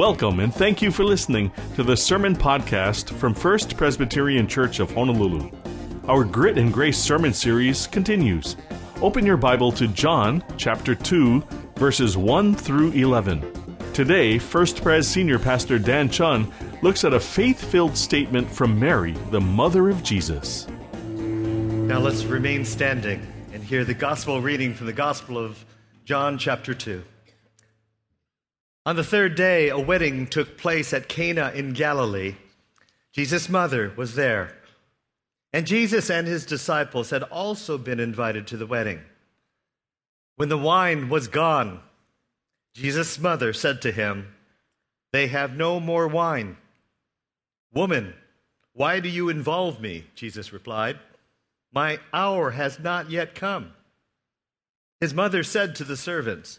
Welcome and thank you for listening to the Sermon Podcast from First Presbyterian Church of Honolulu. Our Grit and Grace sermon series continues. Open your Bible to John chapter 2, verses 1 through 11. Today, First Pres Senior Pastor Dan Chun looks at a faith filled statement from Mary, the mother of Jesus. Now let's remain standing and hear the gospel reading from the Gospel of John chapter 2. On the third day, a wedding took place at Cana in Galilee. Jesus' mother was there. And Jesus and his disciples had also been invited to the wedding. When the wine was gone, Jesus' mother said to him, They have no more wine. Woman, why do you involve me? Jesus replied, My hour has not yet come. His mother said to the servants,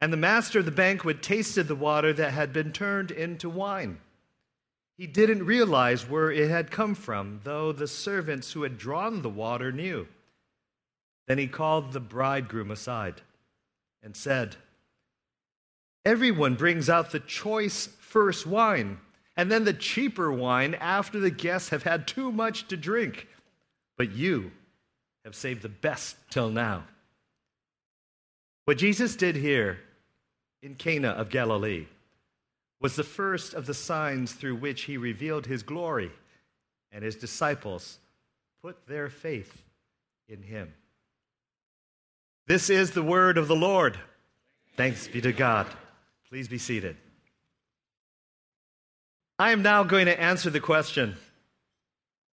And the master of the banquet tasted the water that had been turned into wine. He didn't realize where it had come from, though the servants who had drawn the water knew. Then he called the bridegroom aside and said, Everyone brings out the choice first wine, and then the cheaper wine after the guests have had too much to drink. But you have saved the best till now. What Jesus did here in Cana of Galilee was the first of the signs through which he revealed his glory, and his disciples put their faith in him. This is the word of the Lord. Thanks be to God. Please be seated. I am now going to answer the question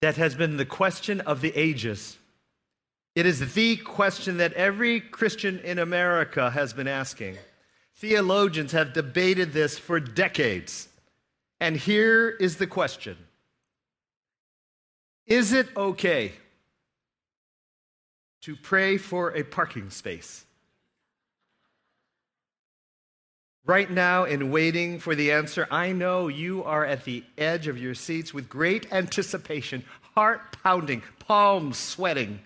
that has been the question of the ages. It is the question that every Christian in America has been asking. Theologians have debated this for decades. And here is the question Is it okay to pray for a parking space? Right now, in waiting for the answer, I know you are at the edge of your seats with great anticipation, heart pounding, palms sweating.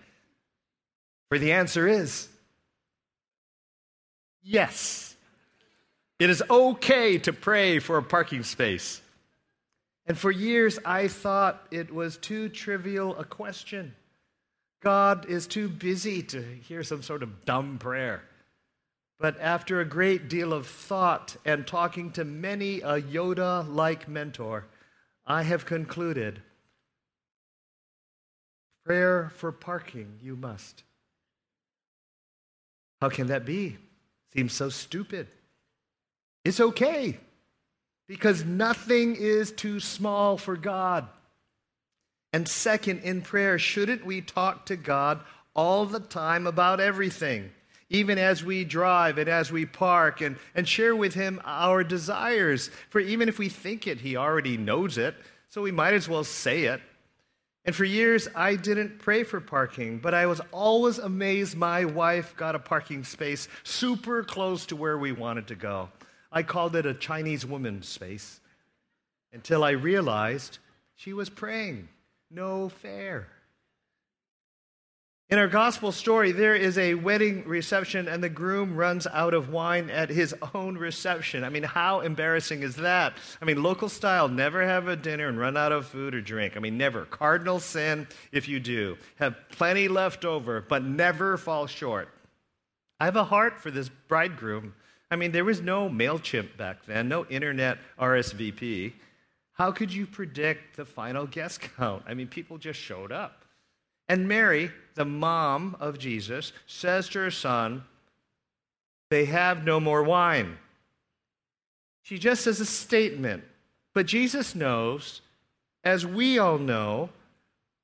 For the answer is yes. It is okay to pray for a parking space. And for years, I thought it was too trivial a question. God is too busy to hear some sort of dumb prayer. But after a great deal of thought and talking to many a Yoda like mentor, I have concluded prayer for parking you must. How can that be? Seems so stupid. It's okay because nothing is too small for God. And second, in prayer, shouldn't we talk to God all the time about everything? Even as we drive and as we park, and, and share with Him our desires. For even if we think it, He already knows it, so we might as well say it. And for years, I didn't pray for parking, but I was always amazed my wife got a parking space super close to where we wanted to go. I called it a Chinese woman space until I realized she was praying. No fair. In our gospel story, there is a wedding reception, and the groom runs out of wine at his own reception. I mean, how embarrassing is that? I mean, local style, never have a dinner and run out of food or drink. I mean, never. Cardinal sin if you do. Have plenty left over, but never fall short. I have a heart for this bridegroom I mean, there was no MailChimp back then, no internet RSVP. How could you predict the final guest count? I mean, people just showed up. And Mary, the mom of Jesus, says to her son, They have no more wine. She just says a statement. But Jesus knows, as we all know,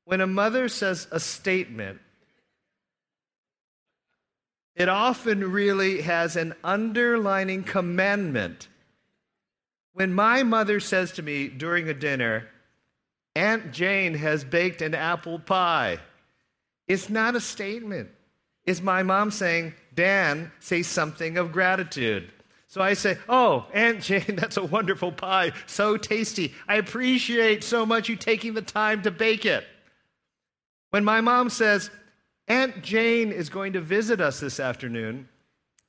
when a mother says a statement, it often really has an underlining commandment When my mother says to me during a dinner, Aunt Jane has baked an apple pie, it's not a statement. It's my mom saying, Dan, say something of gratitude. So I say, Oh, Aunt Jane, that's a wonderful pie. So tasty. I appreciate so much you taking the time to bake it. When my mom says, Aunt Jane is going to visit us this afternoon,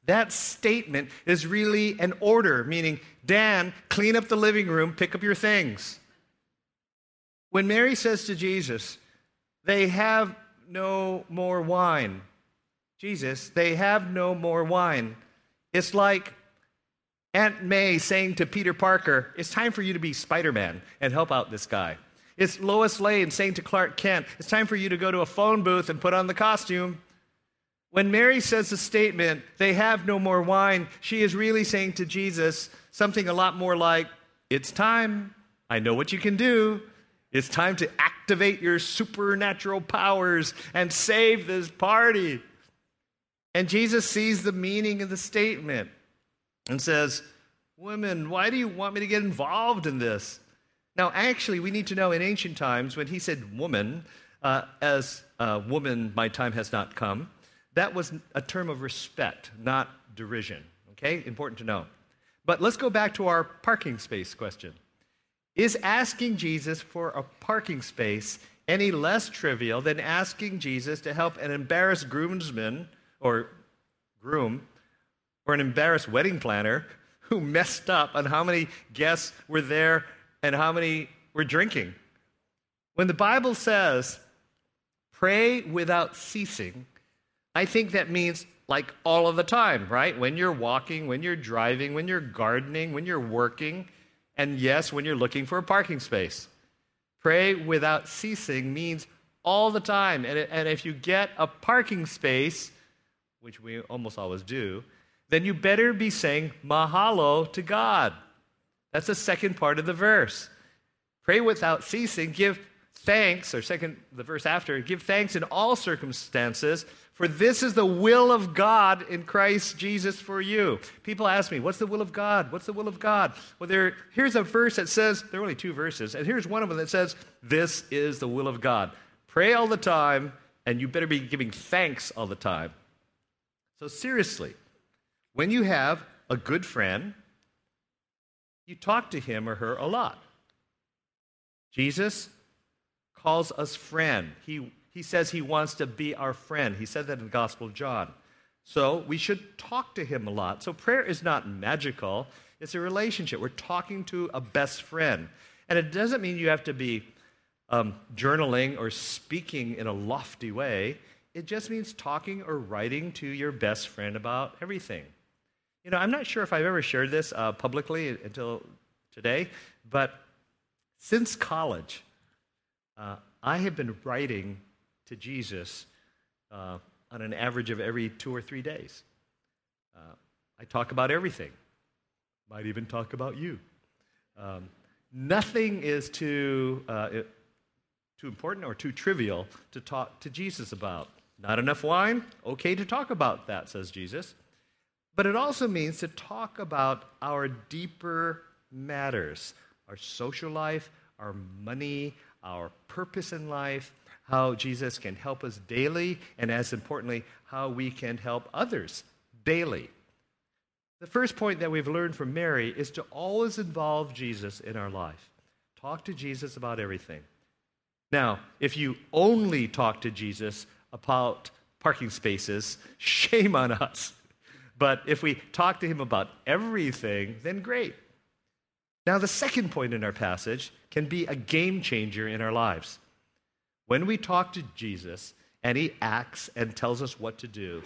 that statement is really an order, meaning, Dan, clean up the living room, pick up your things. When Mary says to Jesus, they have no more wine, Jesus, they have no more wine. It's like Aunt May saying to Peter Parker, It's time for you to be Spider Man and help out this guy. It's Lois Lane saying to Clark Kent, It's time for you to go to a phone booth and put on the costume. When Mary says the statement, they have no more wine, she is really saying to Jesus something a lot more like, It's time. I know what you can do. It's time to activate your supernatural powers and save this party. And Jesus sees the meaning of the statement and says, Women, why do you want me to get involved in this? Now, actually, we need to know in ancient times when he said woman, uh, as uh, woman, my time has not come, that was a term of respect, not derision. Okay? Important to know. But let's go back to our parking space question. Is asking Jesus for a parking space any less trivial than asking Jesus to help an embarrassed groomsman or groom or an embarrassed wedding planner who messed up on how many guests were there and how many were drinking? When the Bible says, pray without ceasing, I think that means like all of the time, right? When you're walking, when you're driving, when you're gardening, when you're working, and yes, when you're looking for a parking space. Pray without ceasing means all the time. And, and if you get a parking space, which we almost always do, then you better be saying mahalo to God. That's the second part of the verse. Pray without ceasing, give thanks, or second, the verse after, give thanks in all circumstances, for this is the will of God in Christ Jesus for you. People ask me, what's the will of God? What's the will of God? Well, there, here's a verse that says, there are only two verses, and here's one of them that says, this is the will of God. Pray all the time, and you better be giving thanks all the time. So, seriously, when you have a good friend, you talk to him or her a lot. Jesus calls us friend. He he says he wants to be our friend. He said that in the Gospel of John. So we should talk to him a lot. So prayer is not magical, it's a relationship. We're talking to a best friend. And it doesn't mean you have to be um, journaling or speaking in a lofty way. It just means talking or writing to your best friend about everything. You know, I'm not sure if I've ever shared this uh, publicly until today, but since college, uh, I have been writing to Jesus uh, on an average of every two or three days. Uh, I talk about everything, might even talk about you. Um, nothing is too, uh, too important or too trivial to talk to Jesus about. Not enough wine? Okay to talk about that, says Jesus. But it also means to talk about our deeper matters our social life, our money, our purpose in life, how Jesus can help us daily, and as importantly, how we can help others daily. The first point that we've learned from Mary is to always involve Jesus in our life. Talk to Jesus about everything. Now, if you only talk to Jesus about parking spaces, shame on us. But if we talk to him about everything, then great. Now, the second point in our passage can be a game changer in our lives. When we talk to Jesus and he acts and tells us what to do,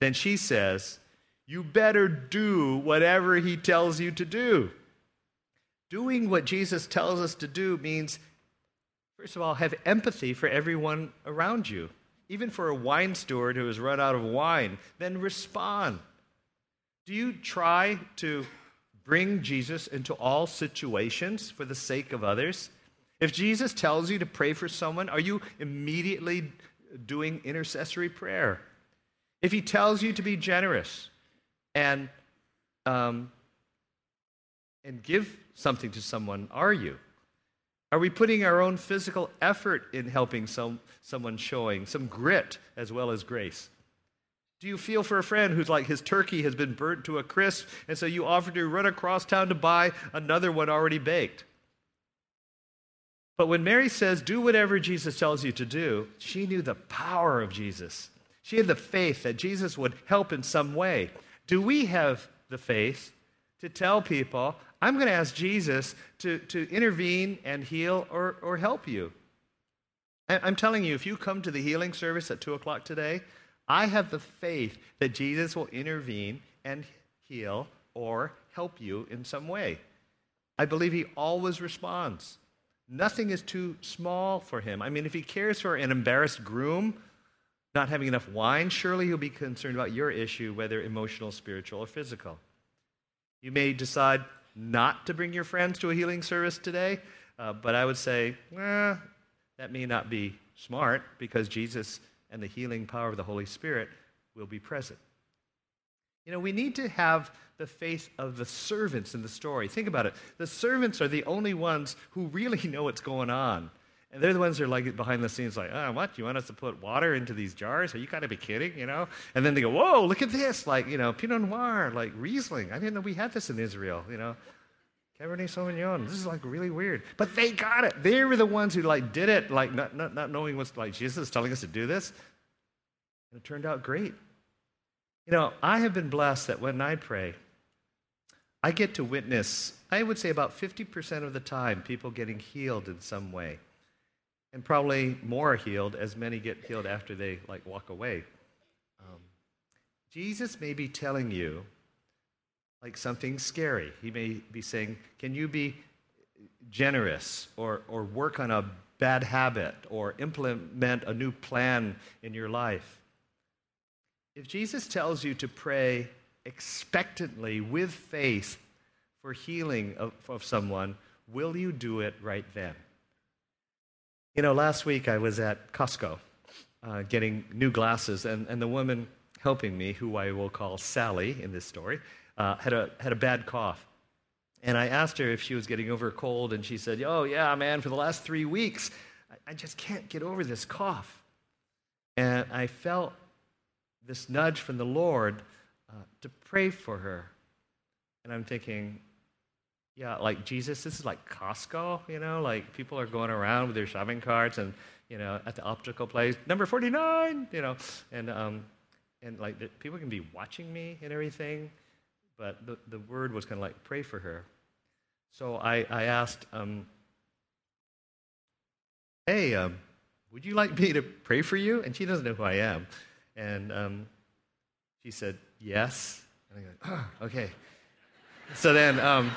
then she says, You better do whatever he tells you to do. Doing what Jesus tells us to do means, first of all, have empathy for everyone around you. Even for a wine steward who has run out of wine, then respond. Do you try to bring Jesus into all situations for the sake of others? If Jesus tells you to pray for someone, are you immediately doing intercessory prayer? If he tells you to be generous and um, and give something to someone, are you? Are we putting our own physical effort in helping some, someone showing some grit as well as grace? Do you feel for a friend who's like his turkey has been burnt to a crisp, and so you offer to run across town to buy another one already baked? But when Mary says, do whatever Jesus tells you to do, she knew the power of Jesus. She had the faith that Jesus would help in some way. Do we have the faith to tell people, I'm going to ask Jesus to, to intervene and heal or, or help you. I'm telling you, if you come to the healing service at 2 o'clock today, I have the faith that Jesus will intervene and heal or help you in some way. I believe he always responds. Nothing is too small for him. I mean, if he cares for an embarrassed groom not having enough wine, surely he'll be concerned about your issue, whether emotional, spiritual, or physical. You may decide not to bring your friends to a healing service today, uh, but I would say, that may not be smart because Jesus and the healing power of the Holy Spirit will be present. You know, we need to have the faith of the servants in the story. Think about it. The servants are the only ones who really know what's going on. And they're the ones that are like behind the scenes, like, oh, what? You want us to put water into these jars? Are you gotta be kidding, you know? And then they go, whoa, look at this, like, you know, Pinot Noir, like Riesling. I didn't know we had this in Israel, you know? Cabernet Sauvignon. This is like really weird. But they got it. They were the ones who like did it, like not, not, not knowing what's like Jesus telling us to do this. And it turned out great. You know, I have been blessed that when I pray, I get to witness, I would say about 50% of the time, people getting healed in some way and probably more healed as many get healed after they like walk away. Um, Jesus may be telling you like something scary. He may be saying, "Can you be generous or or work on a bad habit or implement a new plan in your life?" If Jesus tells you to pray expectantly with faith for healing of, of someone, will you do it right then? You know, last week I was at Costco uh, getting new glasses, and, and the woman helping me, who I will call Sally in this story, uh, had, a, had a bad cough. And I asked her if she was getting over a cold, and she said, Oh, yeah, man, for the last three weeks, I, I just can't get over this cough. And I felt this nudge from the Lord uh, to pray for her. And I'm thinking, yeah, like Jesus, this is like Costco, you know, like people are going around with their shopping carts and, you know, at the optical place, number 49, you know, and, um, and like the, people can be watching me and everything, but the, the word was kind of like, pray for her. So I, I asked, um, hey, um, would you like me to pray for you? And she doesn't know who I am. And um, she said, yes. And I go, oh, okay. So then, um,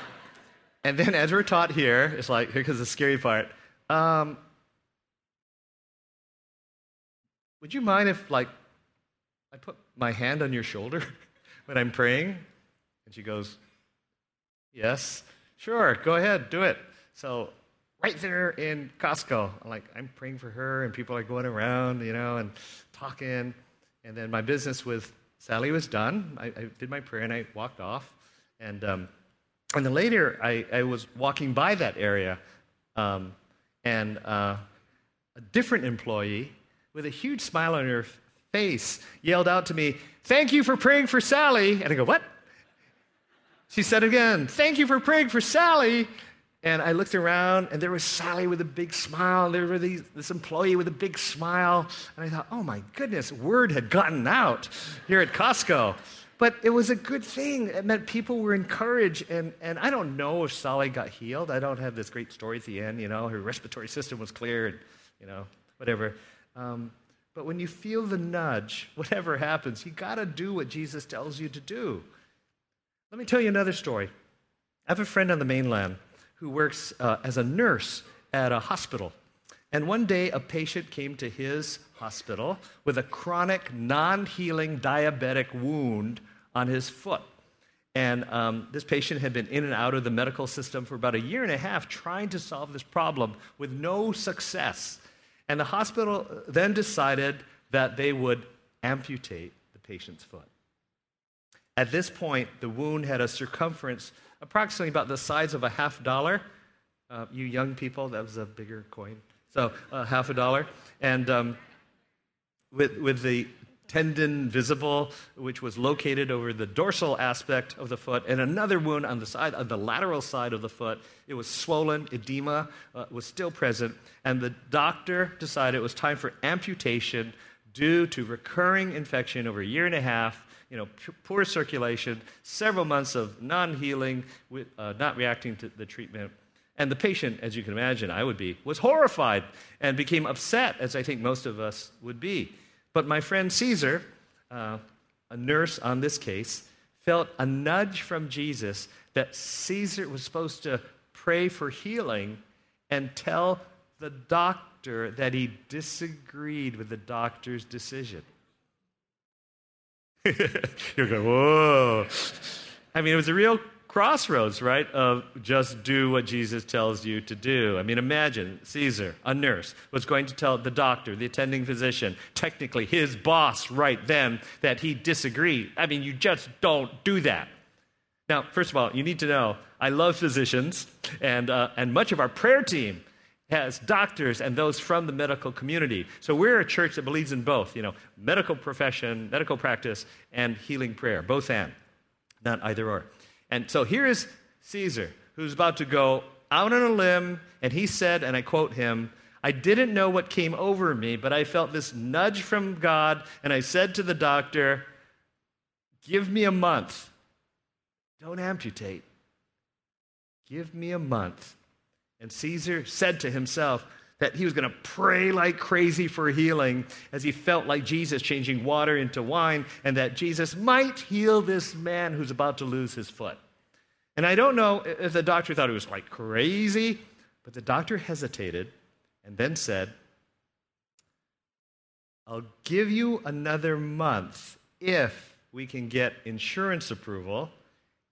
and then, as we're taught here, it's like, here comes the scary part. Um, would you mind if, like, I put my hand on your shoulder when I'm praying? And she goes, Yes, sure, go ahead, do it. So, right there in Costco, I'm like, I'm praying for her, and people are going around, you know, and talking. And then my business with Sally was done. I, I did my prayer and I walked off. And um, and then later, I, I was walking by that area, um, and uh, a different employee with a huge smile on her face yelled out to me, Thank you for praying for Sally. And I go, What? She said again, Thank you for praying for Sally. And I looked around, and there was Sally with a big smile. There was this employee with a big smile. And I thought, oh my goodness, word had gotten out here at Costco. But it was a good thing. It meant people were encouraged. And, and I don't know if Sally got healed. I don't have this great story at the end. You know, her respiratory system was cleared, you know, whatever. Um, but when you feel the nudge, whatever happens, you got to do what Jesus tells you to do. Let me tell you another story. I have a friend on the mainland who works uh, as a nurse at a hospital. And one day, a patient came to his hospital with a chronic, non healing diabetic wound on his foot. And um, this patient had been in and out of the medical system for about a year and a half trying to solve this problem with no success. And the hospital then decided that they would amputate the patient's foot. At this point, the wound had a circumference approximately about the size of a half dollar. Uh, you young people, that was a bigger coin. So uh, half a dollar. And um, with, with the tendon visible, which was located over the dorsal aspect of the foot, and another wound on the side, on the lateral side of the foot. It was swollen, edema uh, was still present, and the doctor decided it was time for amputation due to recurring infection over a year and a half. You know, poor circulation, several months of non-healing, uh, not reacting to the treatment. And the patient, as you can imagine, I would be, was horrified and became upset, as I think most of us would be. But my friend Caesar, uh, a nurse on this case, felt a nudge from Jesus that Caesar was supposed to pray for healing and tell the doctor that he disagreed with the doctor's decision. You're going, whoa. I mean, it was a real crossroads, right? Of just do what Jesus tells you to do. I mean, imagine Caesar, a nurse, was going to tell the doctor, the attending physician, technically his boss right then, that he disagreed. I mean, you just don't do that. Now, first of all, you need to know I love physicians, and, uh, and much of our prayer team has doctors and those from the medical community. So we're a church that believes in both, you know, medical profession, medical practice, and healing prayer, both and, not either or. And so here is Caesar, who's about to go out on a limb, and he said, and I quote him, I didn't know what came over me, but I felt this nudge from God, and I said to the doctor, Give me a month. Don't amputate. Give me a month. And Caesar said to himself, that he was going to pray like crazy for healing as he felt like Jesus changing water into wine and that Jesus might heal this man who's about to lose his foot. And I don't know if the doctor thought it was like crazy, but the doctor hesitated and then said, I'll give you another month if we can get insurance approval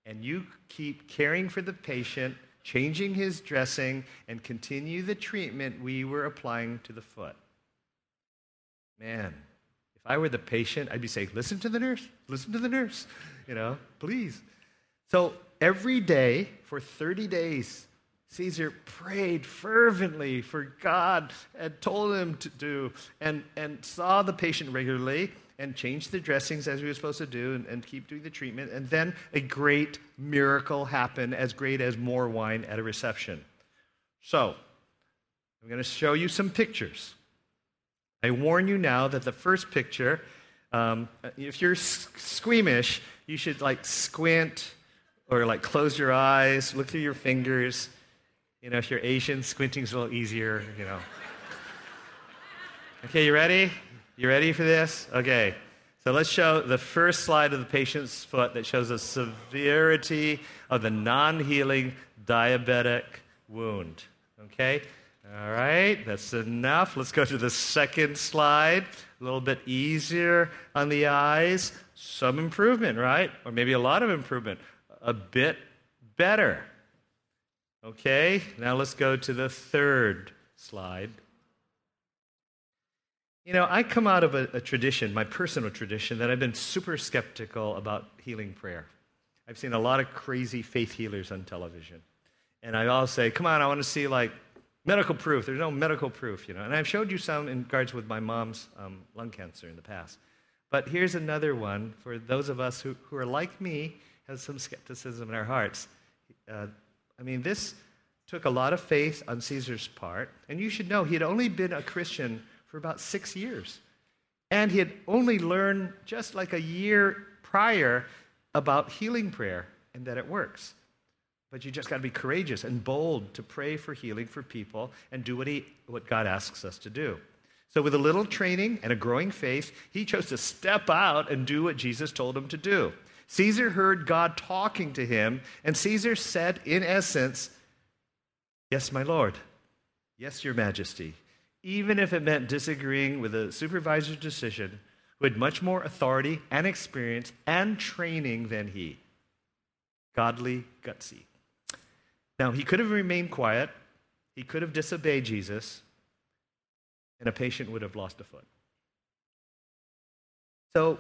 and you keep caring for the patient changing his dressing, and continue the treatment we were applying to the foot. Man, if I were the patient, I'd be saying, listen to the nurse, listen to the nurse, you know, please. So every day for 30 days, Caesar prayed fervently for God and told him to do, and, and saw the patient regularly and change the dressings as we were supposed to do and, and, keep doing the treatment. And then a great miracle happened, as great as more wine at a reception. So, I'm going to show you some pictures. I warn you now that the first picture, um, if you're squeamish, you should like squint or like close your eyes, look through your fingers. You know, if you're Asian, squinting's a little easier, you know. Okay, you ready? You ready for this? Okay. So let's show the first slide of the patient's foot that shows the severity of the non healing diabetic wound. Okay? All right, that's enough. Let's go to the second slide. A little bit easier on the eyes. Some improvement, right? Or maybe a lot of improvement. A bit better. Okay, now let's go to the third slide. You know, I come out of a, a, tradition, my personal tradition, that I've been super skeptical about healing prayer. I've seen a lot of crazy faith healers on television. And I all say, come on, I want to see like medical proof. There's no medical proof, you know. And I've showed you some in regards with my mom's um, lung cancer in the past. But here's another one for those of us who, who are like me, has some skepticism in our hearts. Uh, I mean, this took a lot of faith on Caesar's part. And you should know he had only been a Christian for about six years. And he had only learned just like a year prior about healing prayer and that it works. But you just got to be courageous and bold to pray for healing for people and do what, he, what God asks us to do. So, with a little training and a growing faith, he chose to step out and do what Jesus told him to do. Caesar heard God talking to him, and Caesar said, in essence, Yes, my Lord. Yes, Your Majesty even if it meant disagreeing with a supervisor's decision who had much more authority and experience and training than he. Godly, gutsy. Now, he could have remained quiet, he could have disobeyed Jesus, and a patient would have lost a foot. So,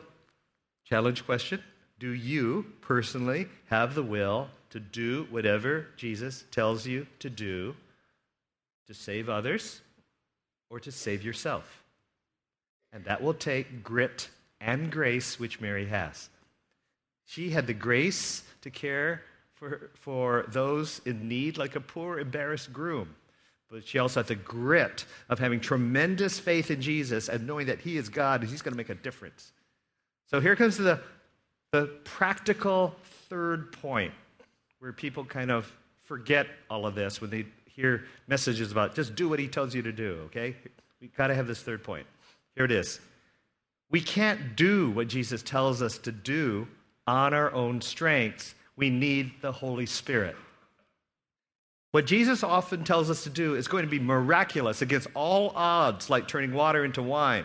challenge question Do you personally have the will to do whatever Jesus tells you to do to save others or to save yourself. And that will take grit and grace, which Mary has. She had the grace to care for, for those in need like a poor, embarrassed groom. But she also had the grit of having tremendous faith in Jesus and knowing that He is God and He's going to make a difference. So here comes the, the practical third point where people kind of forget all of this when they hear messages about just do what He tells you to do, okay? We've got to have this third point. Here it is. We can't do what Jesus tells us to do on our own strengths. We need the Holy Spirit. What Jesus often tells us to do is going to be miraculous against all odds, like turning water into wine.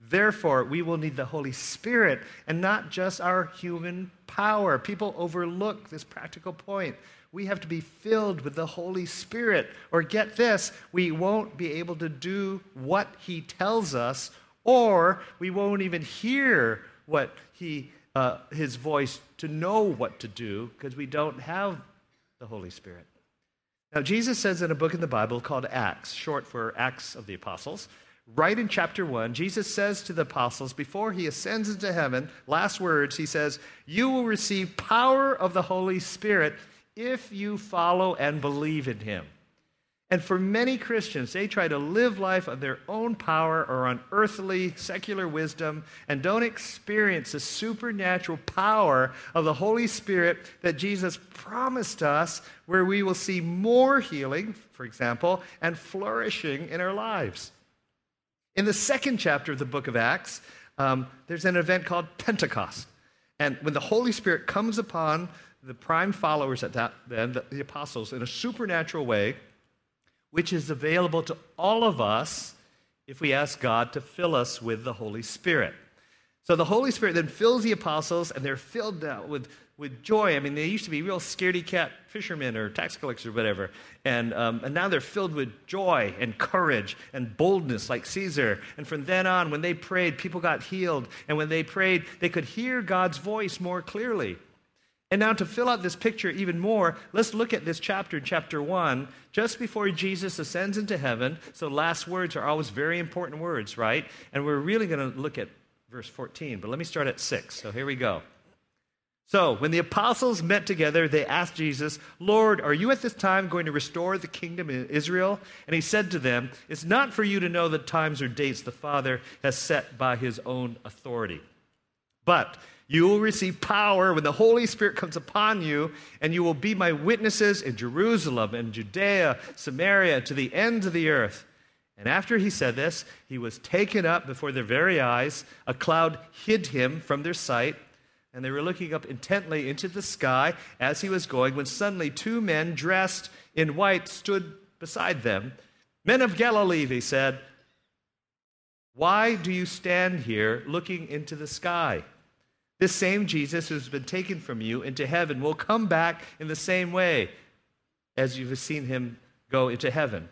Therefore, we will need the Holy Spirit and not just our human power. People overlook this practical point. We have to be filled with the Holy Spirit, or get this, we won't be able to do what He tells us, or we won't even hear what He, uh, His voice to know what to do because we don't have the Holy Spirit. Now, Jesus says in a book in the Bible called Acts, short for Acts of the Apostles, right in chapter 1, Jesus says to the apostles before he ascends into heaven, last words, he says, You will receive power of the Holy Spirit if you follow and believe in him. And for many Christians, they try to live life on their own power or on earthly, secular wisdom and don't experience the supernatural power of the Holy Spirit that Jesus promised us, where we will see more healing, for example, and flourishing in our lives. In the second chapter of the book of Acts, um, there's an event called Pentecost. And when the Holy Spirit comes upon the prime followers at that then, the, the apostles, in a supernatural way, which is available to all of us if we ask God to fill us with the Holy Spirit. So the Holy Spirit then fills the apostles, and they're filled now with, with joy. I mean, they used to be real scaredy cat fishermen or tax collectors or whatever. And, um, and now they're filled with joy and courage and boldness like Caesar. And from then on, when they prayed, people got healed. And when they prayed, they could hear God's voice more clearly. And now, to fill out this picture even more, let's look at this chapter, chapter 1, just before Jesus ascends into heaven. So, last words are always very important words, right? And we're really going to look at verse 14, but let me start at 6. So, here we go. So, when the apostles met together, they asked Jesus, Lord, are you at this time going to restore the kingdom in Israel? And he said to them, It's not for you to know the times or dates the Father has set by his own authority. But you will receive power when the Holy Spirit comes upon you, and you will be my witnesses in Jerusalem and Judea, Samaria, to the ends of the earth. And after he said this, he was taken up before their very eyes. A cloud hid him from their sight, and they were looking up intently into the sky as he was going, when suddenly two men dressed in white stood beside them. Men of Galilee, they said, why do you stand here looking into the sky? This same Jesus who's been taken from you into heaven will come back in the same way as you've seen him go into heaven.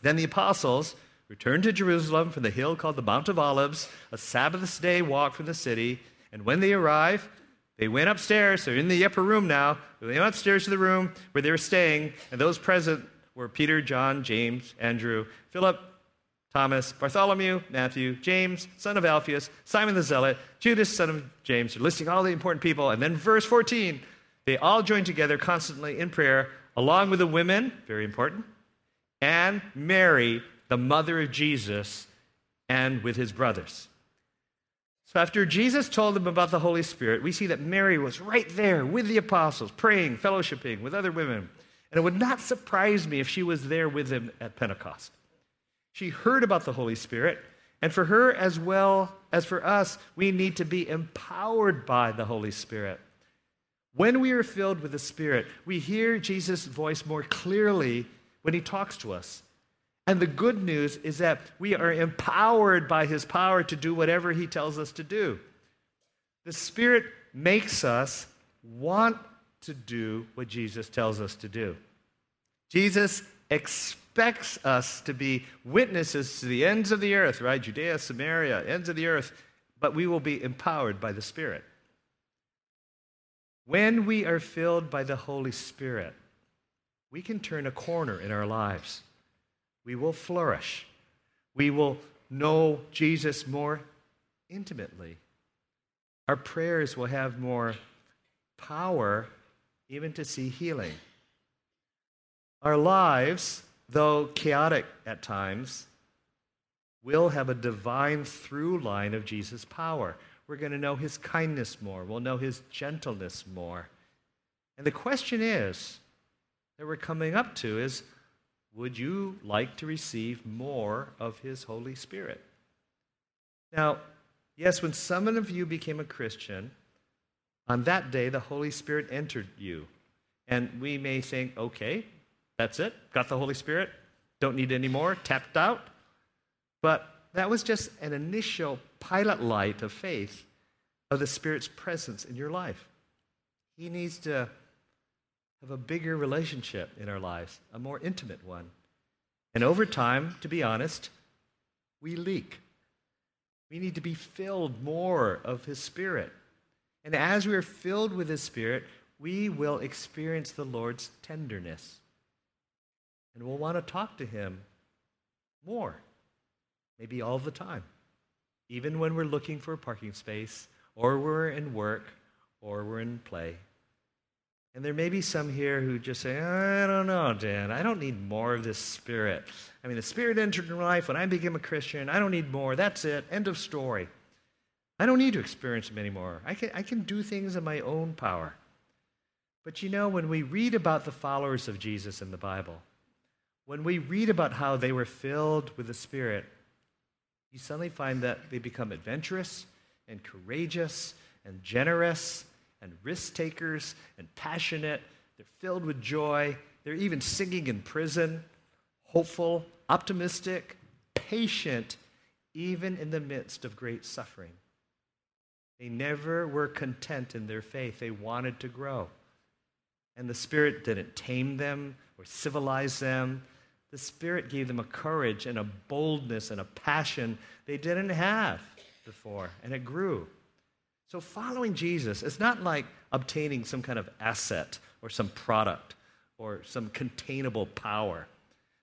Then the apostles returned to Jerusalem from the hill called the Mount of Olives, a Sabbath day walk from the city. And when they arrived, they went upstairs. They're in the upper room now. They went upstairs to the room where they were staying, and those present were Peter, John, James, Andrew, Philip, Thomas, Bartholomew, Matthew, James, son of Alphaeus, Simon the Zealot, Judas, son of James. They're listing all the important people. And then verse 14, they all join together constantly in prayer, along with the women, very important, and Mary, the mother of Jesus, and with his brothers. So after Jesus told them about the Holy Spirit, we see that Mary was right there with the apostles, praying, fellowshipping with other women. And it would not surprise me if she was there with them at Pentecost. She heard about the Holy Spirit, and for her as well as for us, we need to be empowered by the Holy Spirit. When we are filled with the Spirit, we hear Jesus' voice more clearly when he talks to us. And the good news is that we are empowered by his power to do whatever he tells us to do. The Spirit makes us want to do what Jesus tells us to do. Jesus expects us to be witnesses to the ends of the earth, right? Judea, Samaria, ends of the earth, but we will be empowered by the Spirit. When we are filled by the Holy Spirit, we can turn a corner in our lives. We will flourish. We will know Jesus more intimately. Our prayers will have more power even to see healing. Our lives, though chaotic at times, will have a divine through line of Jesus' power. We're going to know his kindness more, we'll know his gentleness more. And the question is that we're coming up to is would you like to receive more of his Holy Spirit? Now, yes, when some of you became a Christian, on that day the Holy Spirit entered you. And we may think, okay, that's it, got the Holy Spirit, don't need any more, tapped out. But that was just an initial pilot light of faith of the Spirit's presence in your life. He needs to have a bigger relationship in our lives, a more intimate one. And over time, to be honest, we leak. We need to be filled more of His Spirit. And as we are filled with His Spirit, we will experience the Lord's tenderness. And we'll want to talk to Him more maybe all the time, even when we're looking for a parking space, or we're in work, or we're in play. And there may be some here who just say, I don't know, Dan. I don't need more of this spirit. I mean, the spirit entered in life when I became a Christian. I don't need more. That's it. End of story. I don't need to experience him anymore. I can, I can do things in my own power. But you know, when we read about the followers of Jesus in the Bible, when we read about how they were filled with the Spirit, you suddenly find that they become adventurous and courageous and generous and risk takers and passionate. They're filled with joy. They're even singing in prison, hopeful, optimistic, patient, even in the midst of great suffering. They never were content in their faith, they wanted to grow. And the Spirit didn't tame them or civilize them. The Spirit gave them a courage and a boldness and a passion they didn't have before, and it grew. So, following Jesus is not like obtaining some kind of asset or some product or some containable power.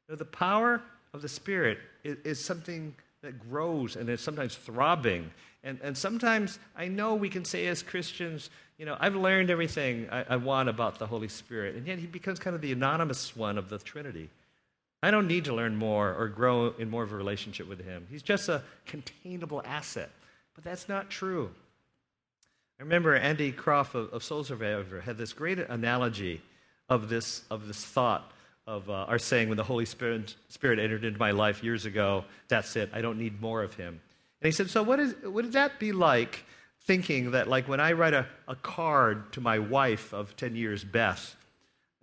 No, the power of the Spirit is, is something that grows and is sometimes throbbing. And, and sometimes I know we can say as Christians, you know, I've learned everything I, I want about the Holy Spirit. And yet he becomes kind of the anonymous one of the Trinity. I don't need to learn more or grow in more of a relationship with him. He's just a containable asset. But that's not true. I remember Andy Croft of, of Soul Survivor had this great analogy of this, of this thought of uh, our saying, when the Holy Spirit, Spirit entered into my life years ago, that's it, I don't need more of him. And he said, So, what, is, what would that be like thinking that, like, when I write a, a card to my wife of 10 years, Beth,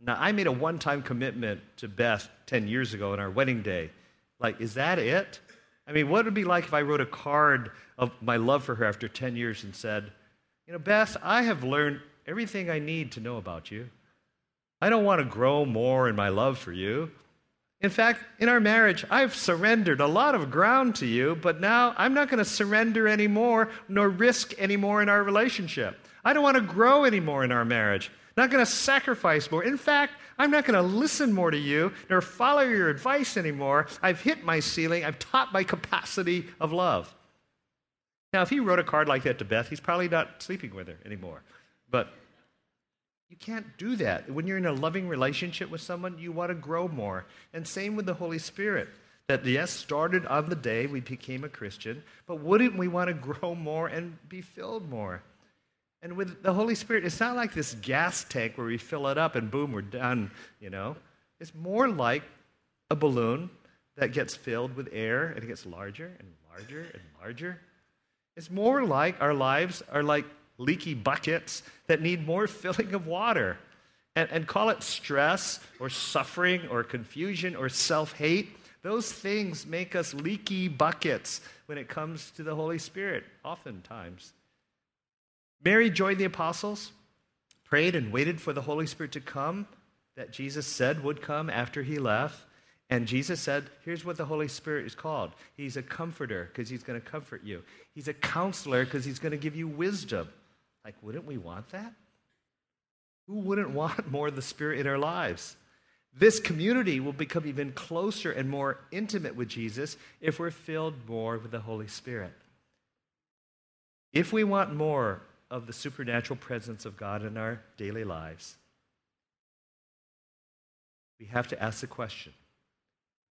now, I made a one time commitment to Beth 10 years ago on our wedding day. Like, is that it? I mean, what would it be like if I wrote a card of my love for her after 10 years and said, You know, Beth, I have learned everything I need to know about you. I don't want to grow more in my love for you. In fact, in our marriage, I've surrendered a lot of ground to you, but now I'm not going to surrender anymore nor risk anymore in our relationship. I don't want to grow anymore in our marriage not going to sacrifice more. In fact, I'm not going to listen more to you nor follow your advice anymore. I've hit my ceiling. I've topped my capacity of love. Now, if he wrote a card like that to Beth, he's probably not sleeping with her anymore. But you can't do that. When you're in a loving relationship with someone, you want to grow more. And same with the Holy Spirit. That, yes, started on the day we became a Christian, but wouldn't we want to grow more and be filled more? And with the Holy Spirit, it's not like this gas tank where we fill it up and boom, we're done, you know. It's more like a balloon that gets filled with air and it gets larger and larger and larger. It's more like our lives are like leaky buckets that need more filling of water. And, and call it stress or suffering or confusion or self hate. Those things make us leaky buckets when it comes to the Holy Spirit, oftentimes. Mary joined the apostles, prayed and waited for the Holy Spirit to come that Jesus said would come after he left. And Jesus said, Here's what the Holy Spirit is called He's a comforter because he's going to comfort you, He's a counselor because he's going to give you wisdom. Like, wouldn't we want that? Who wouldn't want more of the Spirit in our lives? This community will become even closer and more intimate with Jesus if we're filled more with the Holy Spirit. If we want more of the supernatural presence of God in our daily lives, we have to ask the question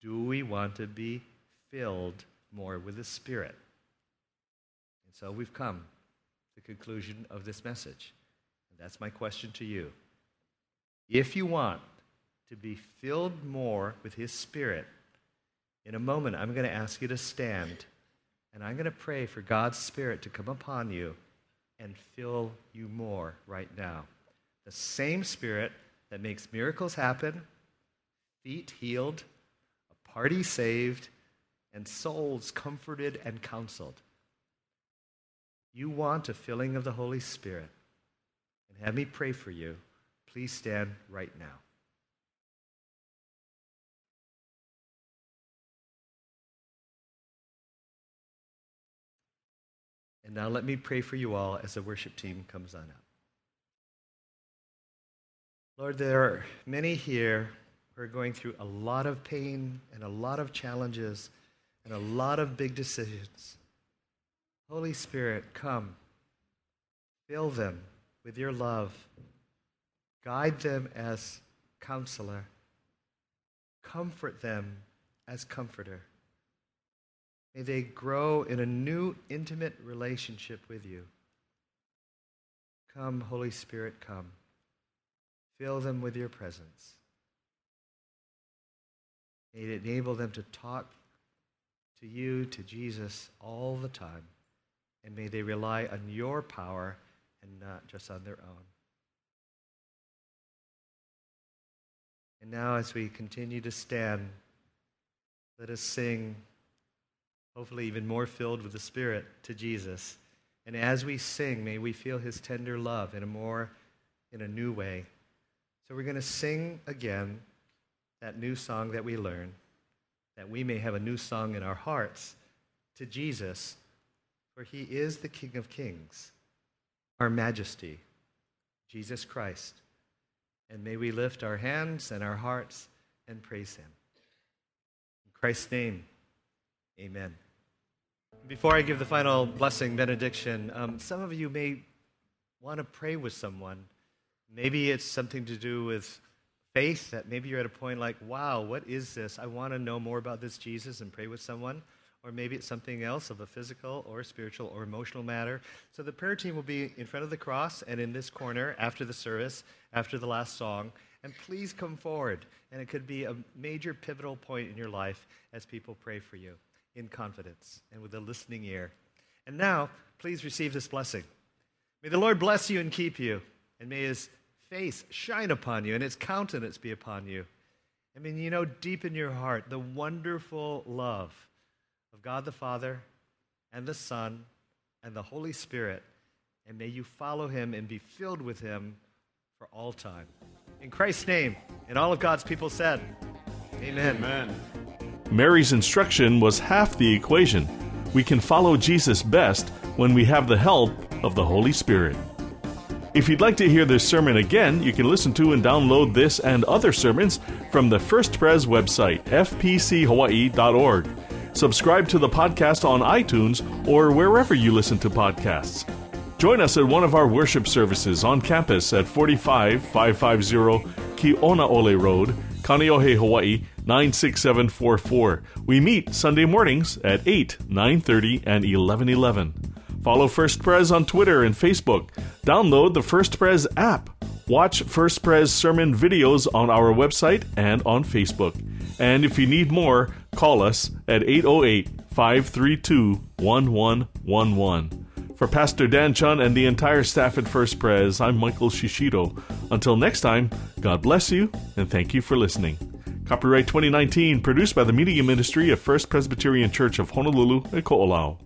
do we want to be filled more with the Spirit? And so we've come to the conclusion of this message. And that's my question to you. If you want to be filled more with His Spirit, in a moment I'm going to ask you to stand and I'm going to pray for God's Spirit to come upon you and fill you more right now. The same Spirit that makes miracles happen, feet healed, a party saved, and souls comforted and counseled. You want a filling of the Holy Spirit, and have me pray for you. Please stand right now. And now let me pray for you all as the worship team comes on up. Lord, there are many here who are going through a lot of pain and a lot of challenges and a lot of big decisions. Holy Spirit, come. Fill them with your love. Guide them as counselor. Comfort them as comforter. May they grow in a new intimate relationship with you. Come, Holy Spirit, come. Fill them with your presence. May it enable them to talk to you, to Jesus, all the time. And may they rely on your power and not just on their own. And now, as we continue to stand, let us sing hopefully even more filled with the Spirit to Jesus. And as we sing, may we feel his tender love in a more, in a new way. So we're going to sing again that new song that we learn, that we may have a new song in our hearts to Jesus, for he is the King of Kings, our majesty, Jesus Christ. And may we lift our hands and our hearts and praise him. In Christ's name, amen. Before I give the final blessing benediction, um, some of you may want to pray with someone. Maybe it's something to do with faith that maybe you're at a point like, wow, what is this? I want to know more about this Jesus and pray with someone. Or maybe it's something else of a physical or spiritual or emotional matter. So the prayer team will be in front of the cross and in this corner after the service, after the last song. And please come forward. And it could be a major pivotal point in your life as people pray for you in confidence and with a listening ear. And now, please receive this blessing. May the Lord bless you and keep you, and may his face shine upon you and his countenance be upon you. I mean, you know deep in your heart the wonderful love of God the Father and the Son and the Holy Spirit, and may you follow him and be filled with him for all time. In Christ's name, and all of God's people said, Amen. Amen. Mary's instruction was half the equation. We can follow Jesus best when we have the help of the Holy Spirit. If you'd like to hear this sermon again, you can listen to and download this and other sermons from the First Pres website, fpchawaii.org. Subscribe to the podcast on iTunes or wherever you listen to podcasts. Join us at one of our worship services on campus at 45550 Kionaole Road, Kaneohe, Hawaii 96744. We meet Sunday mornings at 8, 9:30 and 11:11. Follow First Pres on Twitter and Facebook. Download the First Pres app. Watch First Pres sermon videos on our website and on Facebook. And if you need more, call us at 808 532 1111. For Pastor Dan Chun and the entire staff at First Pres, I'm Michael Shishido. Until next time, God bless you and thank you for listening. Copyright 2019, produced by the Media Ministry of First Presbyterian Church of Honolulu and Ko'olau.